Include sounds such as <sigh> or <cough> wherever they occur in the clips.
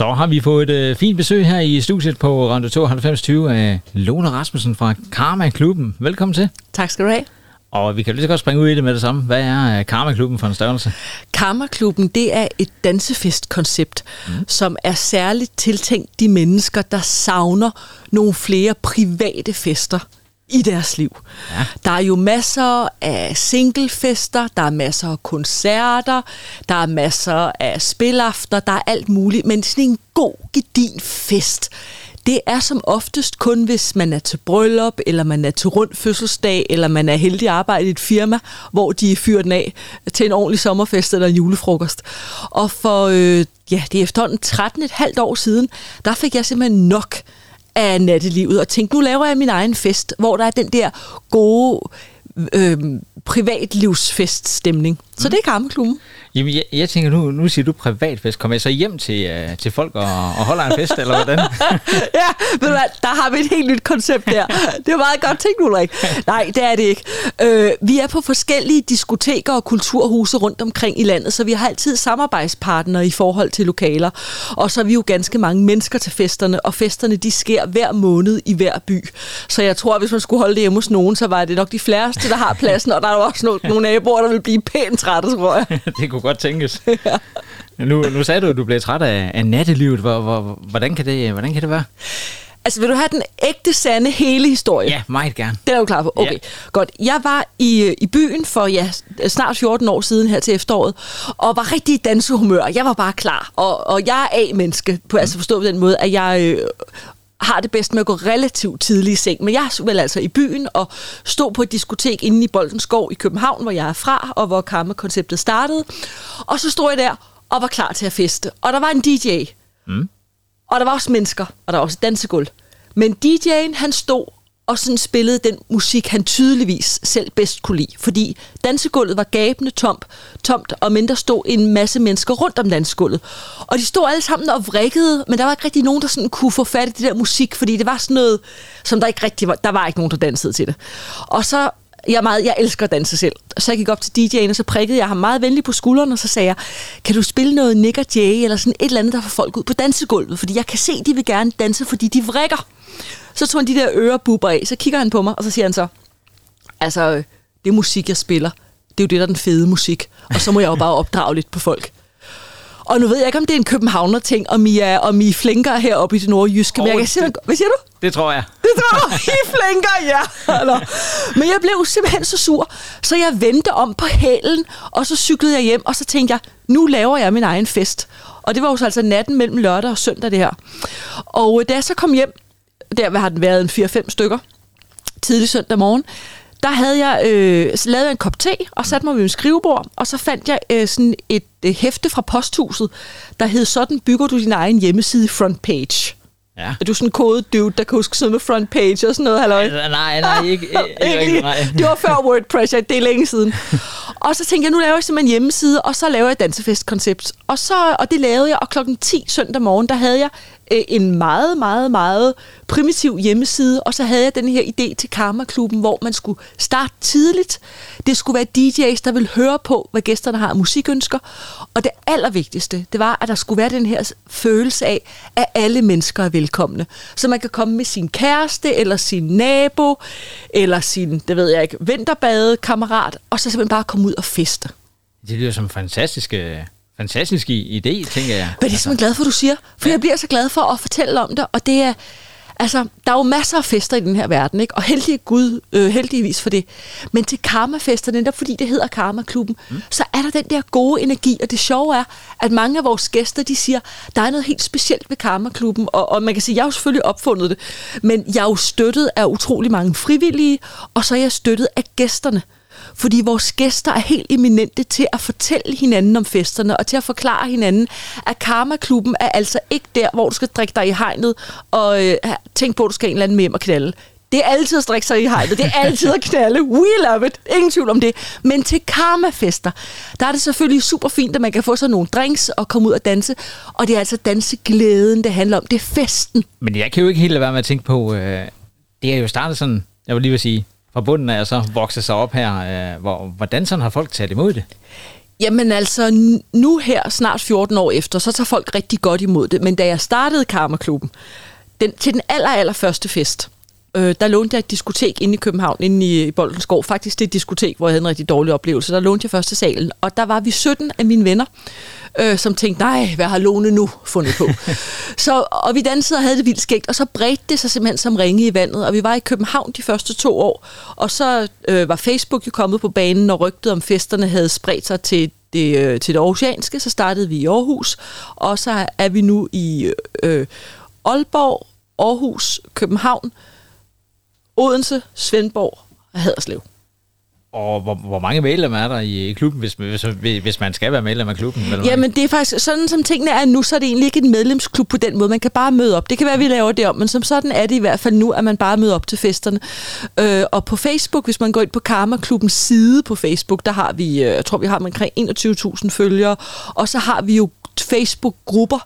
Så har vi fået et øh, fint besøg her i studiet på Radio 9220 af Lone Rasmussen fra Karma Klubben. Velkommen til. Tak skal du have. Og vi kan lige så godt springe ud i det med det samme. Hvad er øh, Karma Klubben for en størrelse? Karma Klubben, det er et dansefestkoncept, mm. som er særligt tiltænkt de mennesker, der savner nogle flere private fester i deres liv. Ja. Der er jo masser af singlefester, der er masser af koncerter, der er masser af spilaftener, der er alt muligt, men sådan en god, gedin fest, det er som oftest kun, hvis man er til bryllup, eller man er til rund fødselsdag, eller man er heldig at arbejde i et firma, hvor de fyrer den af til en ordentlig sommerfest eller en julefrokost. Og for, øh, ja, det er efterhånden 13 et halvt år siden, der fik jeg simpelthen nok af nattelivet, og tænkte, nu laver jeg min egen fest, hvor der er den der gode øh, privatlivsfeststemning. Så det er Karmeklubben. Jamen, jeg, jeg tænker, nu, nu siger du privatfest. Kommer jeg så hjem til, uh, til folk og, og holder en fest, eller hvordan? <laughs> ja, ved du hvad, der har vi et helt nyt koncept der. Det er meget godt tænkt, Ulrik. Nej, det er det ikke. Øh, vi er på forskellige diskoteker og kulturhuse rundt omkring i landet, så vi har altid samarbejdspartnere i forhold til lokaler. Og så er vi jo ganske mange mennesker til festerne, og festerne de sker hver måned i hver by. Så jeg tror, at hvis man skulle holde det hjemme hos nogen, så var det nok de fleste, der har pladsen, og der er jo også nogle, nogle naboer, der vil blive pænt trætte, tror jeg. <laughs> det kunne godt tænkes. <laughs> ja. nu, nu sagde du, at du blev træt af, af nattelivet. Hvor, hvor, hvordan, kan det, hvordan kan det være? Altså, vil du have den ægte, sande, hele historie? Ja, meget gerne. Det er du klar på? Okay, ja. godt. Jeg var i, i byen for ja, snart 14 år siden her til efteråret, og var rigtig i dansehumør. Jeg var bare klar, og, og jeg er A-menneske, på, mm. altså forstå på den måde, at jeg øh, har det bedst med at gå relativt tidligt i seng. Men jeg vel altså i byen og stod på et diskotek inde i Boldenskov i København, hvor jeg er fra, og hvor Karma-konceptet startede. Og så stod jeg der og var klar til at feste. Og der var en DJ. Mm. Og der var også mennesker, og der var også dansegulv. Men DJ'en, han stod og sådan spillede den musik, han tydeligvis selv bedst kunne lide. Fordi dansegulvet var gabende tomt, tomt og mindre der stod en masse mennesker rundt om dansegulvet. Og de stod alle sammen og vrikkede, men der var ikke rigtig nogen, der sådan kunne få fat i det der musik, fordi det var sådan noget, som der ikke rigtig var, der var ikke nogen, der dansede til det. Og så jeg, er meget, jeg elsker at danse selv. Så jeg gik op til DJ'en, og så prikkede jeg ham meget venligt på skulderen, og så sagde jeg, kan du spille noget Nick og Jay, eller sådan et eller andet, der får folk ud på dansegulvet? Fordi jeg kan se, de vil gerne danse, fordi de vrikker. Så tog han de der ørebubber af, så kigger han på mig, og så siger han så, altså, det musik, jeg spiller, det er jo det, der er den fede musik. Og så må jeg jo bare opdrage lidt på folk. Og nu ved jeg ikke, om det er en københavner-ting, om I er, om I er flinkere heroppe i det nordjyske. Oh, men jeg kan simpelthen... Hvad siger du? Det tror jeg. Det tror jeg. I flinker, ja. Eller. Men jeg blev simpelthen så sur, så jeg vendte om på hælen, og så cyklede jeg hjem, og så tænkte jeg, nu laver jeg min egen fest. Og det var jo så altså natten mellem lørdag og søndag, det her. Og øh, da jeg så kom hjem, der har den været en 4-5 stykker, tidlig søndag morgen, der havde jeg øh, lavet en kop te og sat mig ved en skrivebord, og så fandt jeg øh, sådan et øh, hæfte fra posthuset, der hed Sådan bygger du din egen hjemmeside front page. Ja. Er du sådan en kode dude, der kan huske sådan med front page og sådan noget, halløj? Nej, nej, ikke, ikke, ikke nej. Det var før WordPress, det er længe siden. <laughs> og så tænkte jeg, nu laver jeg simpelthen en hjemmeside, og så laver jeg et dansefestkoncept. Og, så, og det lavede jeg, og klokken 10 søndag morgen, der havde jeg øh, en meget, meget, meget primitiv hjemmeside, og så havde jeg den her idé til Karma-klubben, hvor man skulle starte tidligt. Det skulle være DJ's, der ville høre på, hvad gæsterne har af musikønsker. Og det allervigtigste, det var, at der skulle være den her følelse af, at alle mennesker er velkomne. Så man kan komme med sin kæreste, eller sin nabo, eller sin, det ved jeg ikke, vinterbadekammerat, og så simpelthen bare komme ud og feste. Det lyder som fantastiske fantastisk idé, tænker jeg. Men det er simpelthen glad for, du siger. For ja. jeg bliver så glad for at fortælle om det, og det er... Altså, der er jo masser af fester i den her verden, ikke? og heldig Gud, øh, heldigvis for det. Men til karmafesterne, netop fordi det hedder Karma-klubben, mm. så er der den der gode energi, og det sjove er, at mange af vores gæster, de siger, der er noget helt specielt ved Karma-klubben, og, og man kan sige, jeg har jo selvfølgelig opfundet det, men jeg er jo støttet af utrolig mange frivillige, og så er jeg støttet af gæsterne. Fordi vores gæster er helt eminente til at fortælle hinanden om festerne, og til at forklare hinanden, at Karma-klubben er altså ikke der, hvor du skal drikke dig i hegnet, og øh, tænke på, at du skal en eller anden med hjem og knalde. Det er altid at strikke sig i hegnet. Det er altid at knalde. We love it. Ingen tvivl om det. Men til karmafester, der er det selvfølgelig super fint, at man kan få sig nogle drinks og komme ud og danse. Og det er altså danseglæden, det handler om. Det er festen. Men jeg kan jo ikke helt lade være med at tænke på, øh, det er jo startet sådan, jeg vil lige vil sige, fra bunden af og så vokse sig op her. Øh, hvor, hvordan sådan har folk taget imod det? Jamen altså, nu her, snart 14 år efter, så tager folk rigtig godt imod det. Men da jeg startede Karma-klubben, den, til den aller, aller første fest, øh, der lånte jeg et diskotek inde i København, inde i, i Boldenskov. Faktisk det diskotek, hvor jeg havde en rigtig dårlig oplevelse. Der lånte jeg første salen, og der var vi 17 af mine venner, øh, som tænkte, nej, hvad har Lone nu fundet på? <laughs> så, og vi dansede og havde det vildt skægt, og så bredte det sig simpelthen som ringe i vandet, og vi var i København de første to år, og så øh, var Facebook jo kommet på banen, og rygtet om festerne havde spredt sig til det, øh, til det aarhusianske, så startede vi i Aarhus, og så er vi nu i øh, Aalborg, Aarhus, København, Odense, Svendborg og Haderslev. Og hvor, hvor mange medlemmer er der i klubben, hvis, hvis, hvis man skal være medlem af klubben? Eller? Jamen det er faktisk, sådan som tingene er nu, så er det egentlig ikke en medlemsklub på den måde. Man kan bare møde op. Det kan være, at vi laver det om, men som sådan er det i hvert fald nu, at man bare møder op til festerne. Øh, og på Facebook, hvis man går ind på Karma-klubbens side på Facebook, der har vi, øh, jeg tror vi har omkring 21.000 følgere, og så har vi jo Facebook-grupper,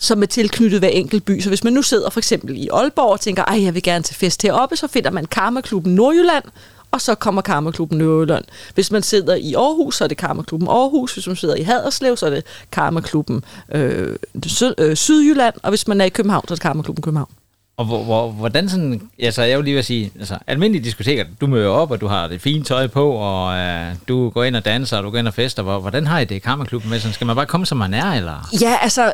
som er tilknyttet hver enkelt by. Så hvis man nu sidder for eksempel i Aalborg og tænker, ej, jeg vil gerne til fest heroppe, så finder man Karma-klubben Nordjylland, og så kommer Karma-klubben Nordjylland. Hvis man sidder i Aarhus, så er det Karma-klubben Aarhus. Hvis man sidder i Haderslev, så er det Karma-klubben øh, Syd, øh, Sydjylland. Og hvis man er i København, så er det Karma-klubben København. Og hvor, hvor, hvordan sådan, altså jeg vil lige vil sige, altså almindelige diskoteker, du møder op, og du har det fine tøj på, og øh, du går ind og danser, og du går ind og fester. Hvor, hvordan har I det i Karma-klubben med? Sådan, skal man bare komme, som man er, eller? Ja, altså,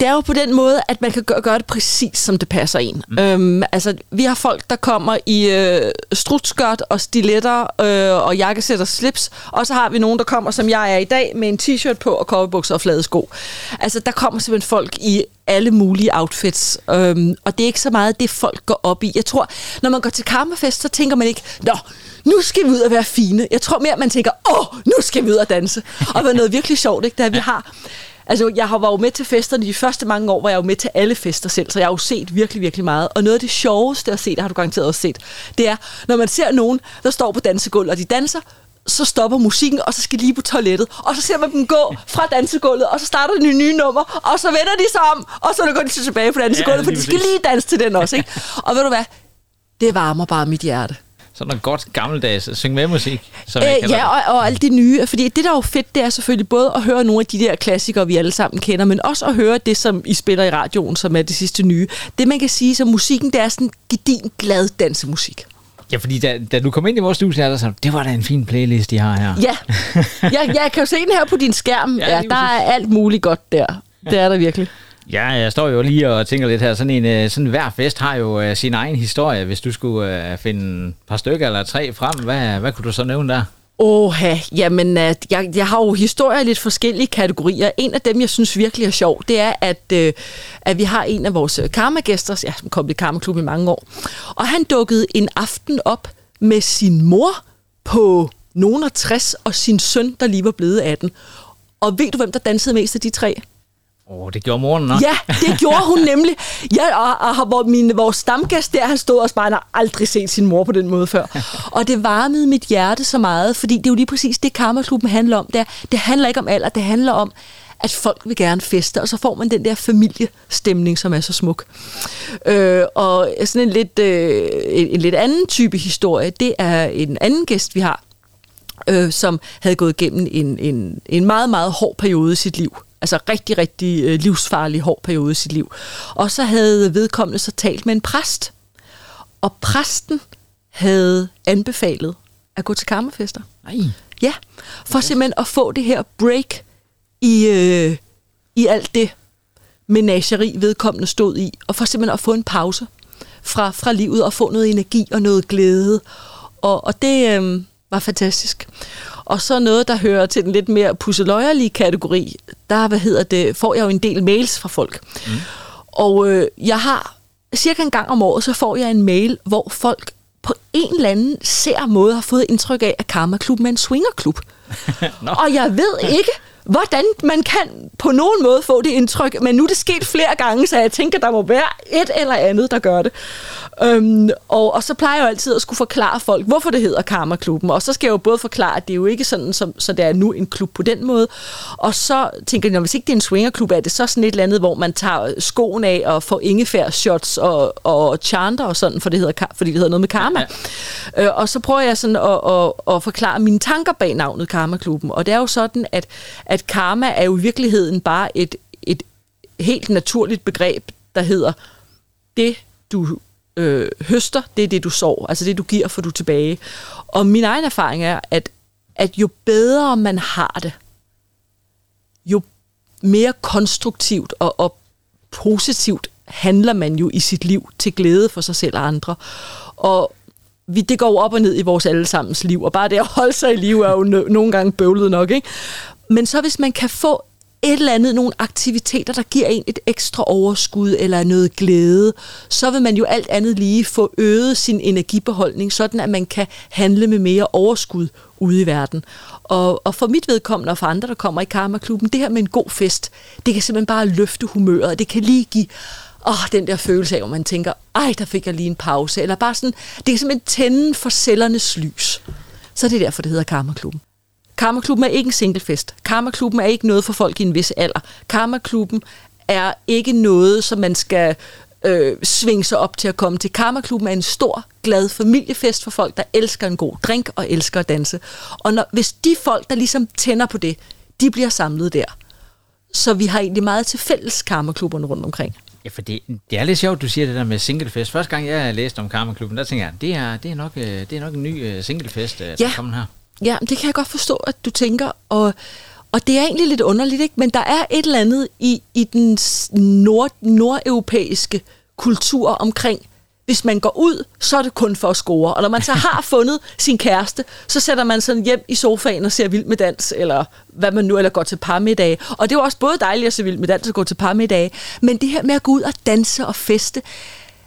det er jo på den måde, at man kan gøre, gøre det præcis, som det passer en. Mm. Øhm, altså, vi har folk, der kommer i øh, strutskørt og stiletter øh, og jakkesæt og slips, og så har vi nogen, der kommer, som jeg er i dag, med en t-shirt på og kopperbukser og flade sko. Altså, der kommer simpelthen folk i alle mulige outfits, øhm, og det er ikke så meget det, folk går op i. Jeg tror, når man går til karmafest, så tænker man ikke, nå, nu skal vi ud og være fine. Jeg tror mere, at man tænker, åh, nu skal vi ud og danse. Og det er noget virkelig sjovt, ikke, da vi har Altså, jeg har været jo med til festerne de første mange år, hvor jeg var med til alle fester selv, så jeg har jo set virkelig, virkelig meget. Og noget af det sjoveste at se, det har du garanteret også set, det er, når man ser nogen, der står på dansegulvet, og de danser, så stopper musikken, og så skal de lige på toilettet. Og så ser man dem gå fra dansegulvet, og så starter de nye nummer, og så vender de sig om, og så går de tilbage på dansegulvet, ja, for de skal lige danse til den også. Ikke? Og ved du hvad? Det varmer bare mit hjerte. Sådan noget godt gammeldags syng med musik. Som øh, ja, og, og alt det nye. Fordi det, der er jo fedt, det er selvfølgelig både at høre nogle af de der klassikere, vi alle sammen kender, men også at høre det, som I spiller i radioen, som er det sidste nye. Det, man kan sige, så musikken, det er sådan gedin glad dansemusik. Ja, fordi da, da du kom ind i vores studie, der så, det var da en fin playlist, de har her. Ja, <laughs> jeg, jeg kan jo se den her på din skærm. Ja, ja der er alt muligt godt der. Det er der virkelig. Ja, jeg står jo lige og tænker lidt her. Sådan, en, øh, sådan hver fest har jo uh, sin egen historie. Hvis du skulle uh, finde et par stykker eller tre frem, hvad, hvad kunne du så nævne der? Åh, jamen, uh, jeg, jeg har jo historier i lidt forskellige kategorier. En af dem, jeg synes virkelig er sjov, det er, at, uh, at vi har en af vores karmagæster, ja, som kom i Karmaklub i mange år, og han dukkede en aften op med sin mor på nogen af 60 og sin søn, der lige var blevet 18. Og ved du, hvem der dansede mest af de tre? Åh, oh, det gjorde moren nok. Ja, det gjorde hun nemlig. Ja, og, og, og min, vores stamgæst der, han stod og bare, han har aldrig set sin mor på den måde før. og det varmede mit hjerte så meget, fordi det er jo lige præcis det, Karmaklubben handler om. Det, er, det handler ikke om alder, det handler om, at folk vil gerne feste, og så får man den der familiestemning, som er så smuk. Øh, og sådan en lidt, øh, en, en lidt anden type historie, det er en anden gæst, vi har, øh, som havde gået igennem en, en, en meget, meget hård periode i sit liv altså rigtig, rigtig øh, livsfarlig hård periode i sit liv. Og så havde vedkommende så talt med en præst, og præsten havde anbefalet at gå til karmafester. Nej. Ja, for simpelthen at få det her break i, øh, i alt det menageri, vedkommende stod i, og for simpelthen at få en pause fra, fra livet og få noget energi og noget glæde. Og, og det øh, var fantastisk. Og så noget, der hører til den lidt mere pusseløjerlige kategori, der hvad hedder det, får jeg jo en del mails fra folk. Mm. Og øh, jeg har cirka en gang om året, så får jeg en mail, hvor folk på en eller anden ser måde har fået indtryk af, at Karma Klub er en swingerklub. <laughs> no. Og jeg ved ikke, hvordan man kan på nogen måde få det indtryk, men nu er det sket flere gange, så jeg tænker, der må være et eller andet, der gør det. Øhm, og, og så plejer jeg jo altid at skulle forklare folk, hvorfor det hedder Karma-klubben, og så skal jeg jo både forklare, at det er jo ikke sådan, som, så det er nu en klub på den måde, og så tænker jeg, hvis ikke det er en swingerklub, er det så sådan et eller andet, hvor man tager skoen af og får ingefær-shots og, og chanter og sådan, for det hedder, fordi det hedder noget med karma. Ja. Øh, og så prøver jeg sådan at, at, at forklare mine tanker bag navnet Karma-klubben, og det er jo sådan, at, at karma er jo i virkeligheden bare et, et helt naturligt begreb, der hedder det, du øh, høster, det er det, du sår. Altså det, du giver, får du tilbage. Og min egen erfaring er, at, at jo bedre man har det, jo mere konstruktivt og, og positivt handler man jo i sit liv til glæde for sig selv og andre. Og vi, det går op og ned i vores allesammens liv, og bare det at holde sig i liv er jo nogle gange bøvlet nok, ikke? Men så hvis man kan få et eller andet, nogle aktiviteter, der giver en et ekstra overskud eller noget glæde, så vil man jo alt andet lige få øget sin energibeholdning, sådan at man kan handle med mere overskud ude i verden. Og, og for mit vedkommende og for andre, der kommer i Karma-klubben, det her med en god fest, det kan simpelthen bare løfte humøret. Det kan lige give åh, den der følelse af, hvor man tænker, ej, der fik jeg lige en pause. Eller bare sådan, det kan simpelthen tænde for cellernes lys. Så det er derfor, det hedder Karma-klubben. Karma-klubben er ikke en singlefest. Karma-klubben er ikke noget for folk i en vis alder. Karma-klubben er ikke noget, som man skal øh, svinge sig op til at komme til. Karma-klubben er en stor, glad familiefest for folk, der elsker en god drink og elsker at danse. Og når, hvis de folk, der ligesom tænder på det, de bliver samlet der. Så vi har egentlig meget til fælles karmaklubberne rundt omkring. Ja, for det, det er lidt sjovt, du siger det der med singlefest. Første gang, jeg læste om Karma-klubben, der tænker jeg, det er, det er, nok, øh, det er nok en ny øh, singlefest, øh, der ja. kommer her. Ja, det kan jeg godt forstå, at du tænker, og, og det er egentlig lidt underligt, ikke? men der er et eller andet i, i den nord, nordeuropæiske kultur omkring, hvis man går ud, så er det kun for at score. Og når man så <laughs> har fundet sin kæreste, så sætter man sådan hjem i sofaen og ser vild med dans, eller hvad man nu, eller går til parmiddag. Og det er jo også både dejligt at se vild med dans og gå til parmiddag, men det her med at gå ud og danse og feste,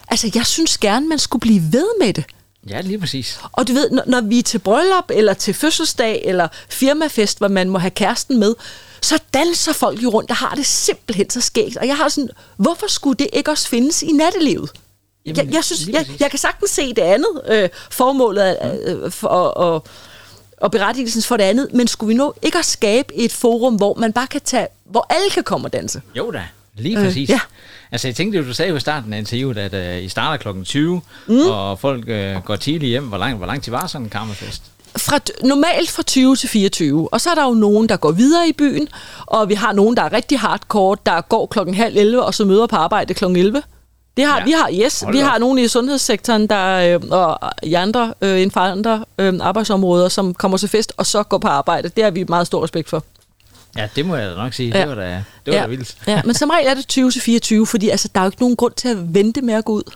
altså jeg synes gerne, man skulle blive ved med det. Ja, lige præcis. Og du ved, når, når vi er til bryllup, eller til fødselsdag, eller firmafest, hvor man må have kæresten med, så danser folk jo rundt, der har det simpelthen så skægt. Og jeg har sådan, hvorfor skulle det ikke også findes i nattelivet? Jamen, jeg, jeg, synes, jeg, jeg kan sagtens se det andet, øh, formålet øh, for, og, og, berettigelsen for det andet, men skulle vi nu ikke også skabe et forum, hvor man bare kan tage, hvor alle kan komme og danse? Jo da, lige præcis. Øh, ja. Altså jeg tænkte, du sagde jo i starten af interviewet, at uh, I starter klokken 20, mm. og folk uh, går tidligt hjem. Hvor lang, hvor lang tid var sådan en kammerfest? Fra, normalt fra 20 til 24, og så er der jo nogen, der går videre i byen, og vi har nogen, der er rigtig hardcore, der går klokken halv 11, og så møder på arbejde klokken 11. Det har, ja. Vi har, yes, Hold vi har nogen i sundhedssektoren, der, øh, og i andre, øh, inden for andre øh, arbejdsområder, som kommer til fest, og så går på arbejde. Det har vi meget stor respekt for. Ja, det må jeg da nok sige. Ja. Det var da, det var ja. da vildt. Ja, men som regel er det 20-24, fordi altså, der er jo ikke nogen grund til at vente med at gå ud.